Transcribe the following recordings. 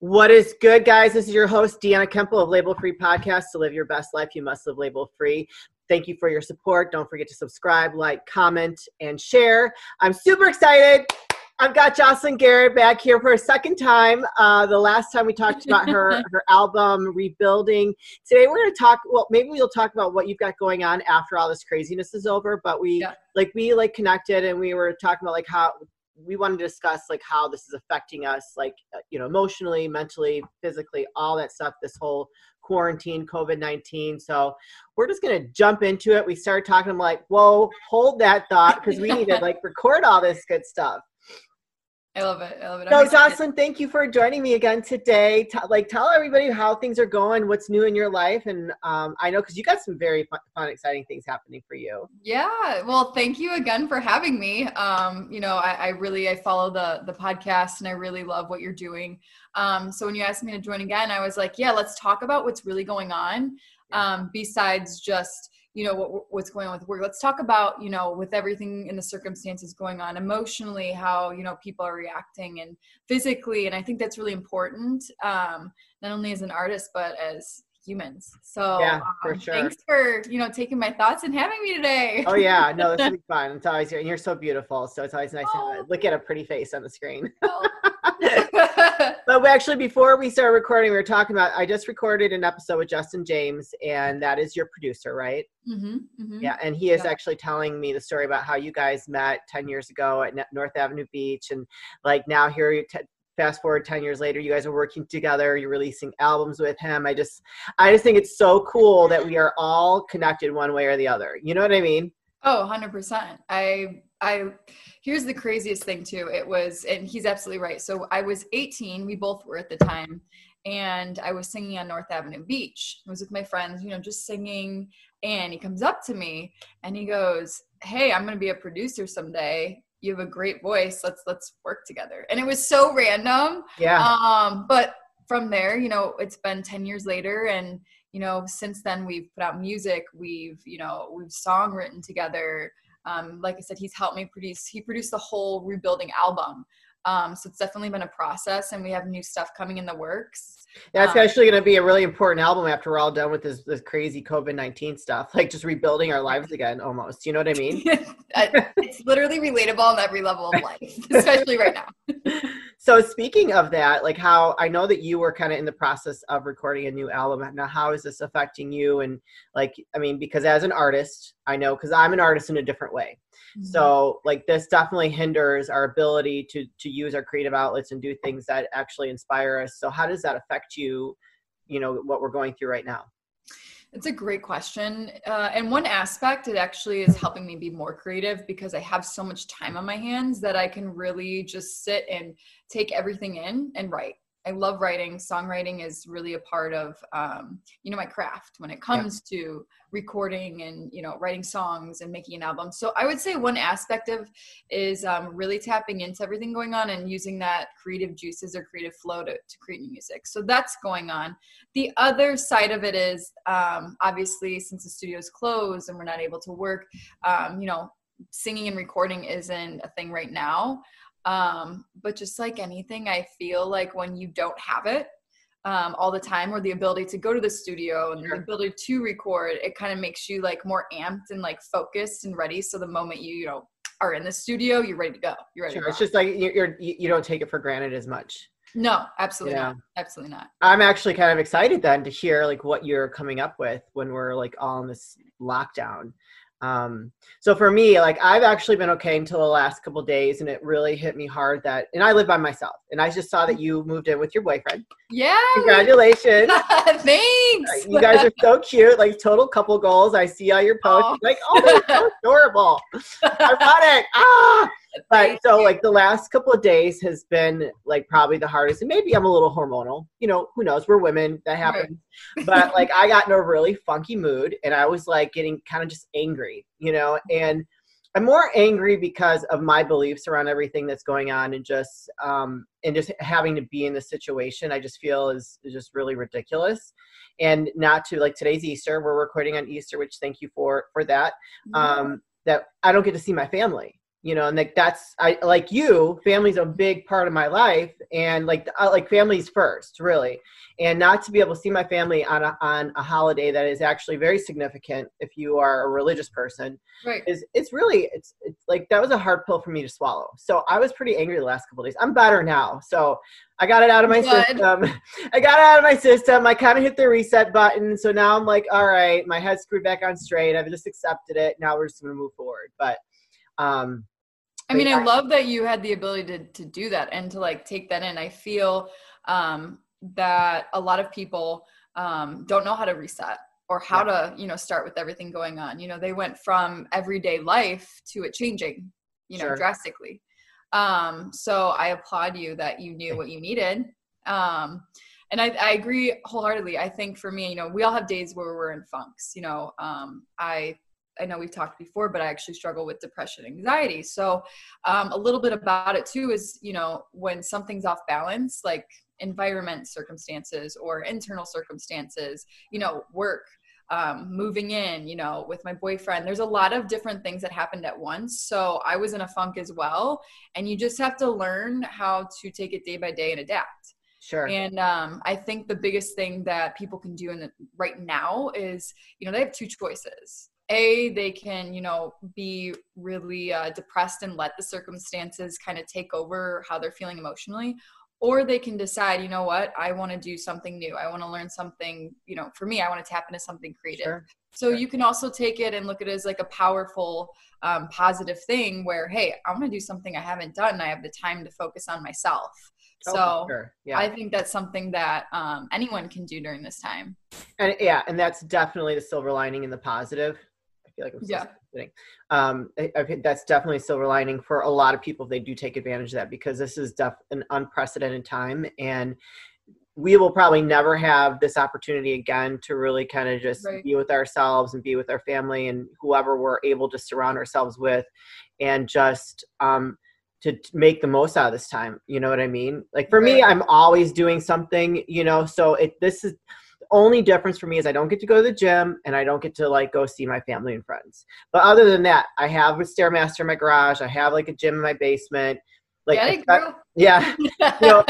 What is good, guys? This is your host, Deanna Kuempel of Label Free Podcast. To live your best life, you must live label free. Thank you for your support. Don't forget to subscribe, like, comment, and share. I'm super excited. I've got Jocelyn Garrett back here for a second time. Uh, the last time we talked about her her album Rebuilding. Today we're going to talk. Well, maybe we'll talk about what you've got going on after all this craziness is over. But we Yeah. like we like connected and we were talking about like how we wanted to discuss like how this is affecting us, like uh, you know, emotionally, mentally, physically, all that stuff. This whole quarantine, COVID nineteen. So we're just gonna jump into it. We started talking. I'm like, whoa, hold that thought because we need to like record all this good stuff. I love it. I love it. Excited. Jocelyn, thank you for joining me again today. T- like, tell everybody how things are going, what's new in your life, and um, I know because you got some very fun, fun, exciting things happening for you. Yeah. Well, thank you again for having me. Um, you know, I, I really I follow the the podcast and I really love what you're doing. Um, so when you asked me to join again, I was like, yeah, let's talk about what's really going on. Um, besides just you know what, what's going on with work let's talk about you know with everything in the circumstances going on emotionally how you know people are reacting and physically and i think that's really important um not only as an artist but as humans so Yeah, for um, sure. thanks for you know taking my thoughts and having me today Oh yeah, no, this will be fun. It's always and you're so beautiful, so it's always nice to Oh. look at a pretty face on the screen. Oh. but we actually, before we started recording, we were talking about. I just recorded an episode with Justin James, and that is your producer, right? Mhm, mhm. Yeah, and he is Yeah. actually telling me the story about how you guys met 10 years ago at North Avenue Beach. And like now, here, you t- fast forward 10 years later, you guys are working together, you're releasing albums with him. I just, I just think it's so cool that we are all connected one way or the other. You know what I mean? Oh, 100%. I I here's the craziest thing too. It was and he's absolutely right. So I was 18, we both were at the time, and I was singing on North Avenue Beach. I was with my friends, you know, just singing and he comes up to me and he goes, "Hey, I'm going to be a producer someday. You have a great voice. Let's let's work together." And it was so random. Yeah. Um, but from there, you know, it's been 10 years later and you know, since then we've put out music, we've, you know, we've song written together. Um, like I said, he's helped me produce, he produced the whole rebuilding album. Um, so it's definitely been a process and we have new stuff coming in the works. That's um, actually going to be a really important album after we're all done with this, this crazy COVID 19 stuff, like just rebuilding our lives again almost. You know what I mean? It's literally relatable on every level of life, especially right now. so speaking of that like how i know that you were kind of in the process of recording a new album. Now how is this affecting you? And like i mean because as an artist i know because i'm an artist in a different way. Mm-hmm. So like this definitely hinders our ability to to use our creative outlets and do things that actually inspire us. So how does that affect you you know what we're going through right now It's a great question. Uh, and one aspect, it actually is helping me be more creative because I have so much time on my hands that I can really just sit and take everything in and write. I love writing. Songwriting is really a part of, um, you know, my craft when it comes to recording and, you know, writing songs and making an album. So I would say one aspect of is um, really tapping into everything going on and using that creative juices or creative flow to, to create new music. So that's going on the other side of it is um, obviously since the studio's closed and we're not able to work um, you know singing and recording isn't a thing right now um, but just like anything i feel like when you don't have it um, all the time or the ability to go to the studio and Sure. the ability to record it kind of makes you like more amped and like focused and ready so the moment you you know are in the studio you're ready to go you're ready sure it's just like you- you're you you don't take it for granted as much no absolutely Yeah. not absolutely not I'm actually kind of excited then to hear like what you're coming up with when we're like all in this lockdown. Um, so for me, like I've actually been okay until the last couple days, and it really hit me hard that, and I live by myself, and I just saw that you moved in with your boyfriend. yeah Congratulations! Thanks. you guys are so cute, like total couple goals. I see all your posts, like oh, they're so adorable. Ironic. Ah, but so like the last couple of days has been like probably the hardest, and maybe I'm a little hormonal. You know, who knows? We're women. That happens. But like I got in a really funky mood, and I was like getting kind of just angry. You know, and I'm more angry because of my beliefs around everything that's going on, and just um and just having to be in this situation. I just feel is, is just really ridiculous. And not to like today's Easter, we're recording on Easter, which thank you for for that. Um, that I don't get to see my family you know and like that's i like you family's a big part of my life and like uh, like families first really. And not to be able to see my family on a, on a holiday that is actually very significant if you are a religious person right. is it's really it's, it's like that was a hard pill for me to swallow. So i was pretty angry the last couple days. I'm better now. So i got it out of my Good. system. I got it out of my system. I kind of hit the reset button. So now i'm like all right my head's screwed back on straight. I've just accepted it. Now we're just going to move forward. But um I mean, I love that you had the ability to to do that and to like take that in. I feel um, that a lot of people um, don't know how to reset or how to you know start with everything going on. You know, they went from everyday life to it changing, you know, Sure. drastically. Um, so I applaud you that you knew what you needed. Um, and I, I agree wholeheartedly. I think for me, you know, we all have days where we're in funks. You know, um, I I know we've talked before, but I actually struggle with depression, anxiety. So um, a little bit about it too is, you know, when something's off balance, like environment circumstances or internal circumstances, you know, work, um, moving in, you know, with my boyfriend. There's a lot of different things that happened at once. So I was in a funk as well. And you just have to learn how to take it day by day and adapt. sure And um, I think the biggest thing that people can do in the, right now is, you know, they have two choices. A, they can, you know, be really uh, depressed and let the circumstances kind of take over how they're feeling emotionally. Or they can decide, you know what, I want to do something new. I want to learn something, you know, for me, I want to tap into something creative. sure So Sure. you can also take it and look at it as like a powerful, um, positive thing where, hey, I want to do something I haven't done. I have the time to focus on myself. Oh, So sure. yeah I think that's something that um, anyone can do during this time. and yeah and that's definitely the silver lining in the positive feel like i'm Yeah. kidding um I, I think that's definitely a silver lining for a lot of people if they do take advantage of that because this is def- an unprecedented time and we will probably never have this opportunity again to really kind of just Right. be with ourselves and be with our family and whoever we're able to surround ourselves with and just um to make the most out of this time you know what i mean like for me i'm always doing something you know so it this is only difference for me is i don't get to go to the gym and i don't get to like go see my family and friends but other than that i have a stairmaster in my garage i have like a gym in my basement like I- it, yeah know,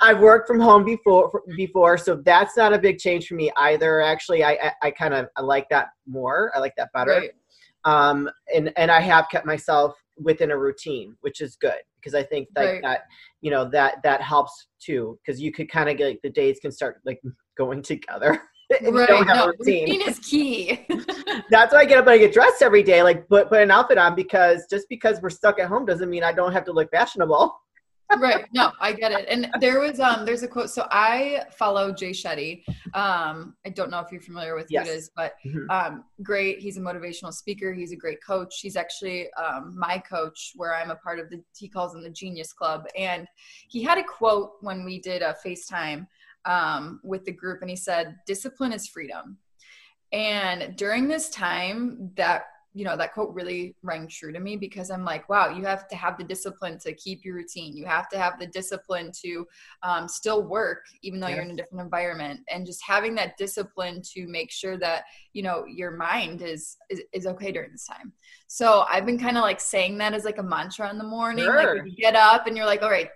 I've worked from home before before, so that's not a big change for me either. Actually, I I, I kind of I like that more. I like that better. Right. Um, and and I have kept myself within a routine, which is good because I think like Right. that you know that that helps too because you could kind of get like, the days can start like going together. Right. No, a routine. routine is key. That's why I get up and I get dressed every day, like put put an outfit on because just because we're stuck at home doesn't mean I don't have to look fashionable. Right. No, I get it. And there was um there's a quote. So I follow Jay Shetty. Um, I don't know if you're familiar with Yes. who it is, but Mhm. um great. He's a motivational speaker. He's a great coach. He's actually um my coach where I'm a part of the he calls them the Genius Club. And he had a quote when we did a FaceTime um with the group and he said, Discipline is freedom. And during this time, that you know that quote really rang true to me because I'm like, wow, you have to have the discipline to keep your routine. You have to have the discipline to um, still work even though you're in a different environment, and just having that discipline to make sure that you know your mind is is, is okay during this time. So I've been kind of like saying that as like a mantra in the morning. Sure. when you get up and you're like, all right,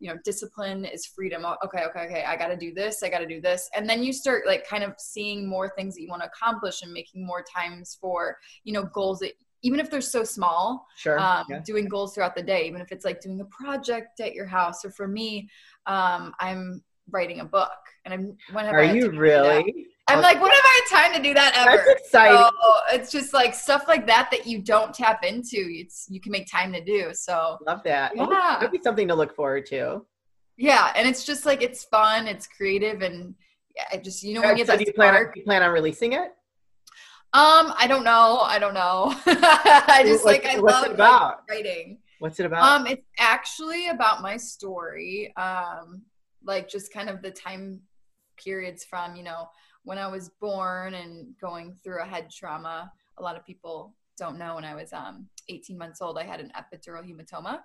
you know discipline is freedom okay okay okay i got to do this i got to do this and then you start like kind of seeing more things that you want to accomplish and making more times for you know goals that even if they're so small Sure. um, yeah. doing goals throughout the day even if it's like doing a project at your house or for me um, i'm writing a book and i'm when have Are you time to do that? really? I'm like when have i had time to do that ever That's exciting. so it's just like stuff like that that you don't tap into it's you can make time to do so Love that. Yeah. that'd be something to look forward to. Yeah, and it's just like it's fun, it's creative, and yeah, it just you know when you so get do you plan on, you plan on releasing it? Um, I don't know, I don't know. I just What's- like I what's love it like, about? writing. What's it about? Um, it's actually about my story. Um, like just kind of the time periods from you know when I was born and going through a head trauma. A lot of people don't know when I was um 18 months old, I had an epidural hematoma.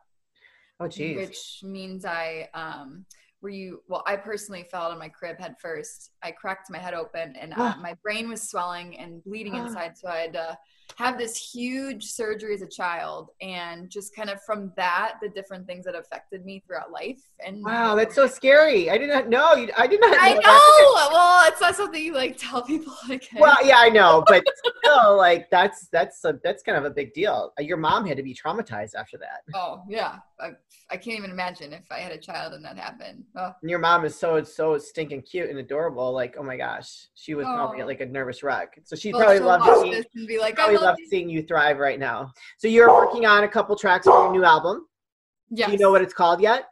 oh, geez. which means I um where you well I personally fell out of my crib head first. I cracked my head open and uh, my brain was swelling and bleeding inside, so I had to have this huge surgery as a child and just kind of from that the different things that affected me throughout life and wow that's so scary. I did not know. I did not know i know that. well it's not something you like tell people like well yeah i know but still like that's that's a, that's kind of a big deal. Your mom had to be traumatized after that. Oh yeah. I, I can't even imagine if i had a child and that happened. Oh. and your mom is so so stinking cute and adorable. Like oh my gosh she was oh. probably like a nervous wreck. So she well, probably loved to and be like oh, love seeing you thrive right now. So you're working on a couple tracks for your new album. Yeah. Do you know what it's called yet?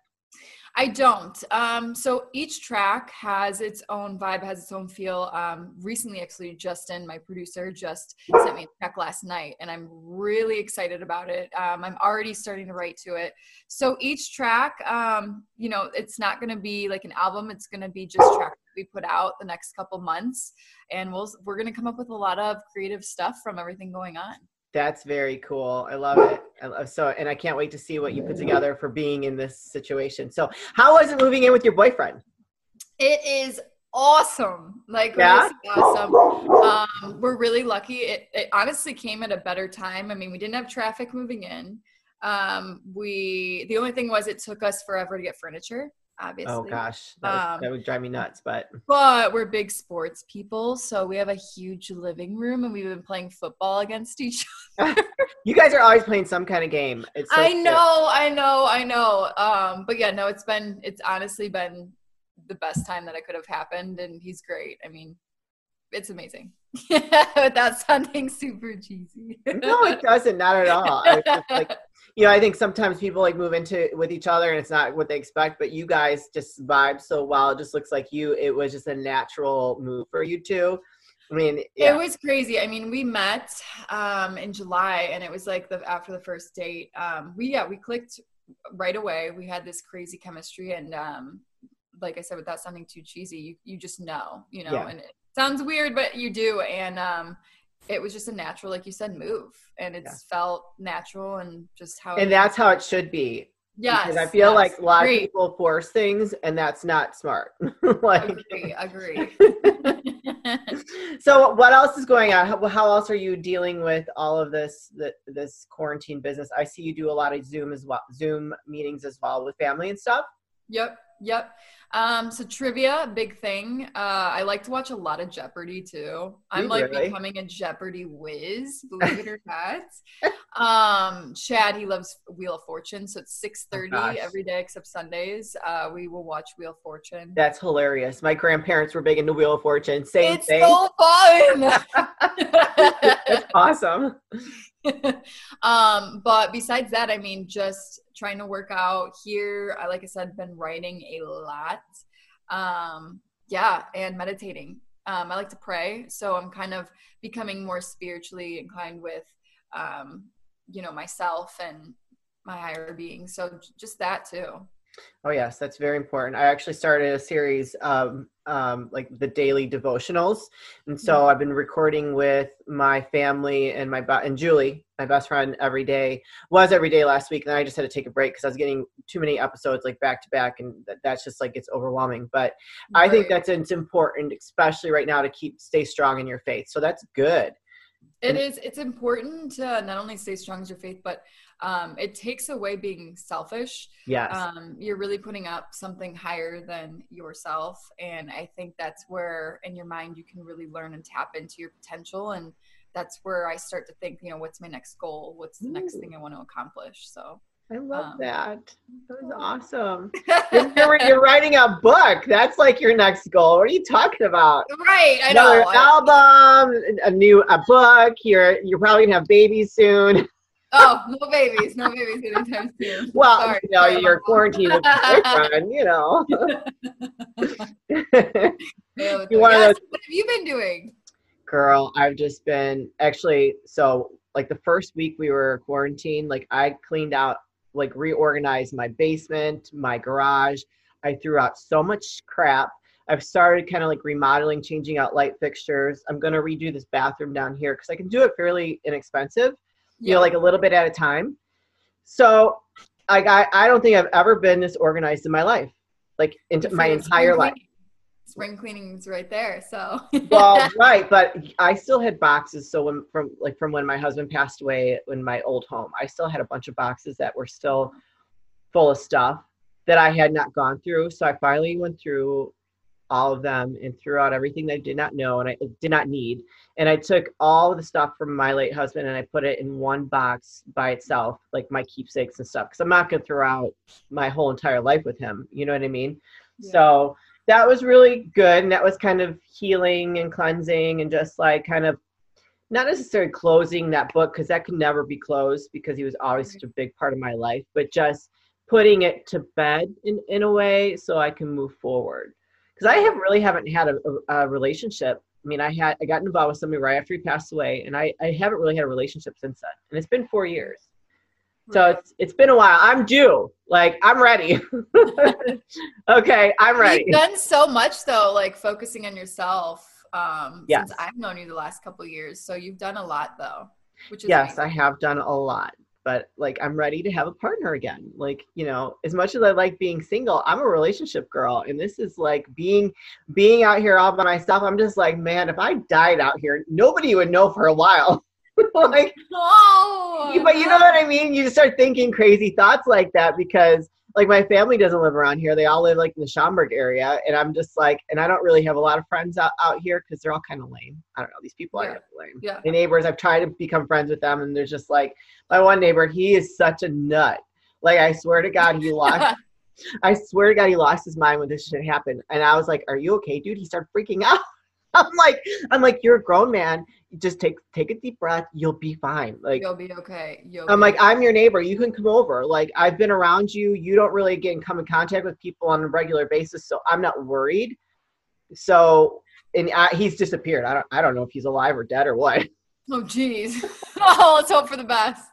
I don't. Um, so each track has its own vibe, has its own feel. Um, recently, actually, Justin, my producer, just sent me a track last night, and I'm really excited about it. Um, I'm already starting to write to it. So each track, um, you know, it's not going to be like an album. It's going to be just tracks we put out the next couple months, and we'll we're going to come up with a lot of creative stuff from everything going on. That's very cool. I love it. I love, so, and I can't wait to see what you put together for being in this situation. So, how was it moving in with your boyfriend? It is awesome. Like, yeah? awesome. Um, we're really lucky. It, it, honestly came at a better time. I mean, we didn't have traffic moving in. Um, we the only thing was it took us forever to get furniture. Oh, obviously. Oh gosh, that, was, um, that, would drive me nuts. But but we're big sports people, so we have a huge living room, and we've been playing football against each other. you guys are always playing some kind of game. It's so I know, I know, I know. Um, but yeah, no, it's been it's honestly been the best time that it could have happened, and he's great. I mean, it's amazing. Yeah, without sounding super cheesy. no, it doesn't. Not at all. like you know, I think sometimes people like move into with each other and it's not what they expect, but you guys just vibe so well. It just looks like you, it was just a natural move for you two. I mean, yeah. it was crazy. I mean, we met um, in July and it was like the after the first date. Um, we yeah, we clicked right away. We had this crazy chemistry and um, like I said, without sounding too cheesy, you you just know, you know, yeah. and it sounds weird, but you do. And um, it was just a natural, like you said, move, and it's yeah. felt natural and just how. And that's how it should be. Yeah, because I feel yes. like a lot agree. of people force things, and that's not smart. like, agree, agree. so, what else is going on? How, how, else are you dealing with all of this the, this quarantine business? I see you do a lot of Zoom as well, Zoom meetings as well with family and stuff. Yep, yep. Um, so trivia, big thing. Uh, I like to watch a lot of Jeopardy too. I'm like really? becoming a Jeopardy whiz, believe it or not. um, Chad, he loves Wheel of Fortune, so it's 6:30 oh, every day except Sundays. Uh, we will watch Wheel of Fortune. That's hilarious. My grandparents were big into Wheel of Fortune. Same it's thing. so fun. That's awesome. um, but besides that, I mean, just trying to work out here. I, like I said, been writing a lot. Um, yeah, and meditating. Um, I like to pray, so I'm kind of becoming more spiritually inclined with, um, you know, myself and my higher being. So just that too. Oh yes, that's very important. I actually started a series um, um, like the daily devotionals, and so mm-hmm. I've been recording with my family and my and Julie, my best friend, every day. Was every day last week, and I just had to take a break because I was getting too many episodes like back to back, and that, that's just like it's overwhelming. But right. I think that's it's important, especially right now, to keep stay strong in your faith. So that's good. It and, is. It's important to not only stay strong as your faith, but um, it takes away being selfish. Yes. Um, you're really putting up something higher than yourself. And I think that's where in your mind you can really learn and tap into your potential. And that's where I start to think, you know, what's my next goal? What's the Ooh. next thing I want to accomplish? So I love um, that. That was awesome. you're, you're, writing a book. That's like your next goal. What are you talking about? Right. I Another know. album, a new a book. You're you're probably gonna have babies soon. Oh, no babies, no babies anytime soon. Well, Sorry. you know, you're quarantined with your boyfriend, you know. you want yes, what have you been doing? Girl, I've just been actually so like the first week we were quarantined, like I cleaned out, like reorganized my basement, my garage. I threw out so much crap. I've started kind of like remodeling, changing out light fixtures. I'm gonna redo this bathroom down here because I can do it fairly inexpensive you know, like a little bit at a time. So like I I don't think I've ever been this organized in my life, like into my entire life. spring cleaning's right there. So well, right, but I still had boxes. So when from like from when my husband passed away in my old home, I still had a bunch of boxes that were still full of stuff that I had not gone through. So I finally went through all of them and threw out everything that I did not know and I did not need. And I took all the stuff from my late husband and I put it in one box by itself, like my keepsakes and stuff. Because I'm not going to throw out my whole entire life with him. You know what I mean? Yeah. So that was really good. And that was kind of healing and cleansing and just like kind of not necessarily closing that book because that could never be closed because he was always such a big part of my life, but just putting it to bed in, in a way so I can move forward because I have really haven't had a, a, a, relationship. I mean, I had I got involved with somebody right after he passed away, and I I haven't really had a relationship since then, and it's been four years. So it's it's been a while. I'm due. Like I'm ready. okay, I'm ready. You've done so much though, like focusing on yourself. Um, yes. since I've known you the last couple years, so you've done a lot though. Which is yes, amazing. I have done a lot but like I'm ready to have a partner again. Like, you know, as much as I like being single, I'm a relationship girl and this is like being being out here all by myself. I'm just like, man, if I died out here, nobody would know for a while. like oh, but you know what I mean? You start thinking crazy thoughts like that because like my family doesn't live around here. They all live like in the Schaumburg area. And I'm just like, and I don't really have a lot of friends out, out here because they're all kind of lame. I don't know. These people yeah. are lame. Yeah. The neighbors, I've tried to become friends with them and they're just like, my one neighbor, he is such a nut. Like I swear to God, he lost. I swear to God, he lost his mind when this shit happened. And I was like, "Are you okay, dude?" He started freaking out. I'm like, I'm like, you're a grown man. Just take take a deep breath. You'll be fine. Like you'll be okay. You'll I'm be like, okay. I'm your neighbor. You can come over. Like I've been around you. You don't really get in come in contact with people on a regular basis, so I'm not worried. So, and I, he's disappeared. I don't I don't know if he's alive or dead or what. Oh, geez. oh, let's hope for the best.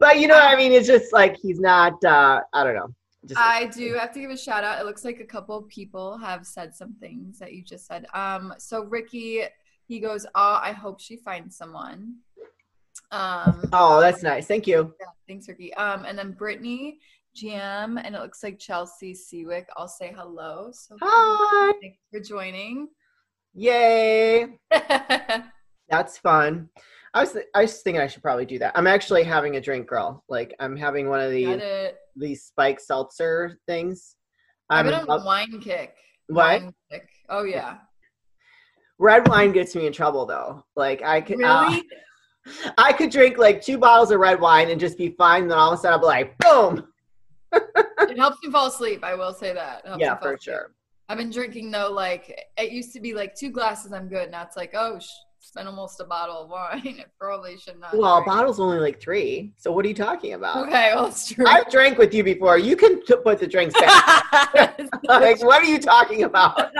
But you know what I mean? It's just like he's not. uh I don't know. Just I do have to give a shout out. It looks like a couple people have said some things that you just said. Um, so Ricky, he goes, "Oh, I hope she finds someone." Um, oh, that's nice. Thank you. Yeah, thanks, Ricky. Um, and then Brittany, Jam, and it looks like Chelsea Seawick. I'll say hello. So hi. Thanks for joining. Yay. that's fun. I was I was thinking I should probably do that. I'm actually having a drink, girl. Like I'm having one of these these spike seltzer things. I'm on a wine kick. What? Wine kick. Oh yeah. Red wine gets me in trouble though. Like I could uh, really. Uh, I could drink like two bottles of red wine and just be fine. And then all of a sudden I'll be like, boom. it helps me fall asleep. I will say that. Yeah, for asleep. sure. I've been drinking though. Like it used to be like two glasses, I'm good. Now it's like, oh, sh- spent almost a bottle of wine. It probably should not. Well, a bottle's only like three. So what are you talking about? Okay, well, it's true. I've drank with you before. You can t- put the drinks back. like, what are you talking about?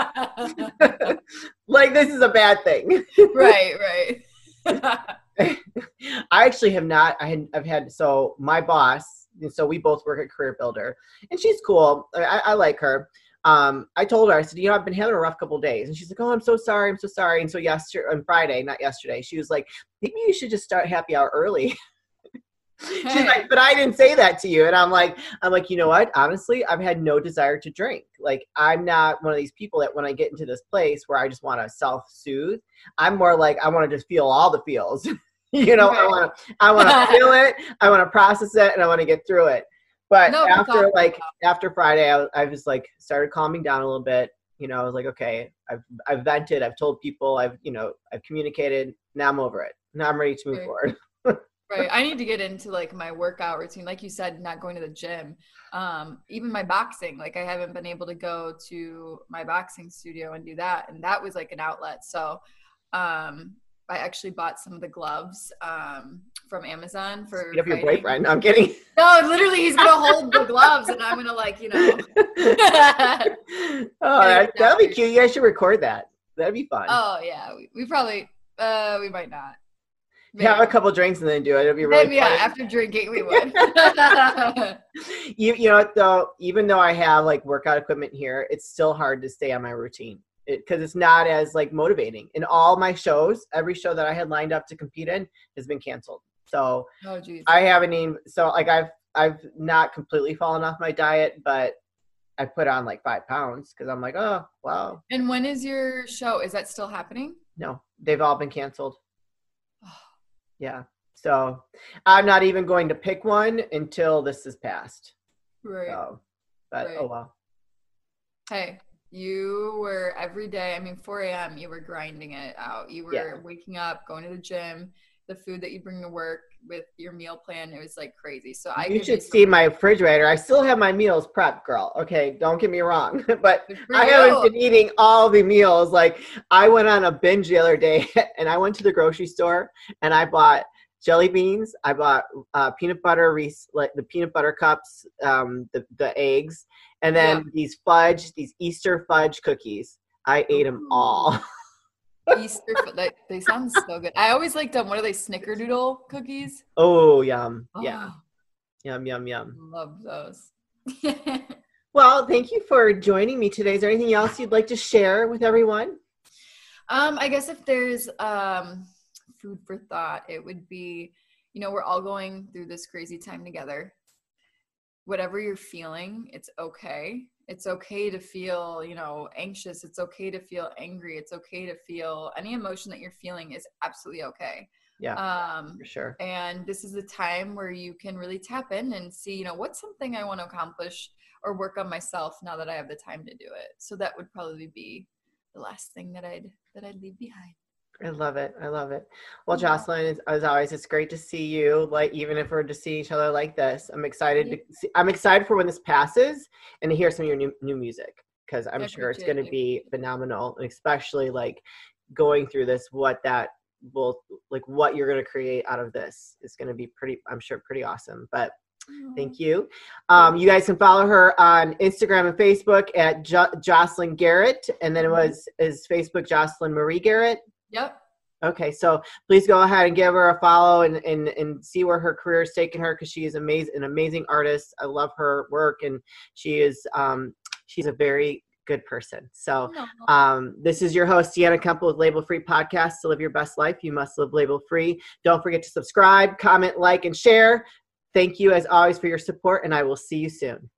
like, this is a bad thing. right, right. I actually have not. I had, I've had so my boss. So we both work at Career Builder, and she's cool. I, I like her um, I told her, I said, you know, I've been having a rough couple days. And she's like, oh, I'm so sorry. I'm so sorry. And so yesterday, on Friday, not yesterday, she was like, maybe you should just start happy hour early. She's hey. like, but I didn't say that to you. And I'm like, I'm like, you know what? Honestly, I've had no desire to drink. Like, I'm not one of these people that when I get into this place where I just want to self soothe, I'm more like, I want to just feel all the feels. you know, I want to, I want to feel it. I want to process it and I want to get through it. But no, after like after Friday, I, I was like started calming down a little bit. You know, I was like, okay, I've I've vented, I've told people, I've you know, I've communicated. Now I'm over it. Now I'm ready to move right. forward. right. I need to get into like my workout routine. Like you said, not going to the gym. Um, even my boxing. Like I haven't been able to go to my boxing studio and do that. And that was like an outlet. So um I actually bought some of the gloves um, from Amazon for. Speed up your boyfriend. No, I'm kidding. No, literally, he's gonna hold the gloves, and I'm gonna like you know. oh, that, that'll be cute. You guys should record that. That'd be fun. Oh yeah, we, we probably uh we might not. Maybe. Have a couple drinks and then do it. It'll be really Maybe, yeah. After drinking, we would. you you know though? Even though I have like workout equipment here, it's still hard to stay on my routine because it, it's not as like motivating. In all my shows, every show that I had lined up to compete in has been canceled. So oh. I haven't even so like I've I've not completely fallen off my diet, but I put on like five pounds because I'm like, oh wow. And when is your show? Is that still happening? No, they've all been canceled. Oh. yeah. So I'm not even going to pick one until this is passed. Right. So, but oh, Right. oh well. Hey, you were every day, I mean, 4 a.m., you were grinding it out. You were Yeah. waking up, going to the gym, the food that you bring to work with your meal plan. It was like crazy. So I you should see my refrigerator. I still have my meals prepped, girl. Okay, don't get me wrong, but I haven't been eating all the meals. Like I went on a binge the other day, and I went to the grocery store and I bought jelly beans. I bought uh, peanut butter, Reese, like the peanut butter cups, um, the the eggs, and then Yeah. these fudge, these Easter fudge cookies. I ate them all. Easter, fo- they, they sound so good. I always liked them. What are they? Snickerdoodle cookies? Oh, yum, yeah, Oh, yum, yum, yum. love those. Well, thank you for joining me today. Is there anything else you'd like to share with everyone? Um, I guess if there's um food for thought, it would be, you know, we're all going through this crazy time together. Whatever you're feeling, it's okay. It's okay to feel, you know, anxious. It's okay to feel angry. It's okay to feel any emotion that you're feeling is absolutely okay. Yeah, Um, for sure. and this is a time where you can really tap in and see, you know, what's something I want to accomplish or work on myself now that I have the time to do it. So that would probably be the last thing that I'd that I'd leave behind. I love it. I love it. Well. Jocelyn, as, always, it's great to see you. Like, even if we're to see each other like this, I'm excited to see. I'm excited for when this passes and to hear some of your new new music because I'm I sure it's going to be phenomenal, and especially like going through this. What that will like, what you're going to create out of this is going to be pretty. I'm sure pretty awesome. But Thank you. Um, you guys can follow her on Instagram and Facebook at jo- Jocelyn Garrett, and then it was is Facebook Jocelyn Marie Garrett. Yep. Okay, so please go ahead and give her a follow and and, and see where her career is taking her because she is amazing, an amazing artist. I love her work, and she is um, she's a very good person. So um, this is your host, Deanna Kuempel with Label Free Podcast. To live your best life, you must live label free. Don't forget to subscribe, comment, like, and share. Thank you as always for your support, and I will see you soon.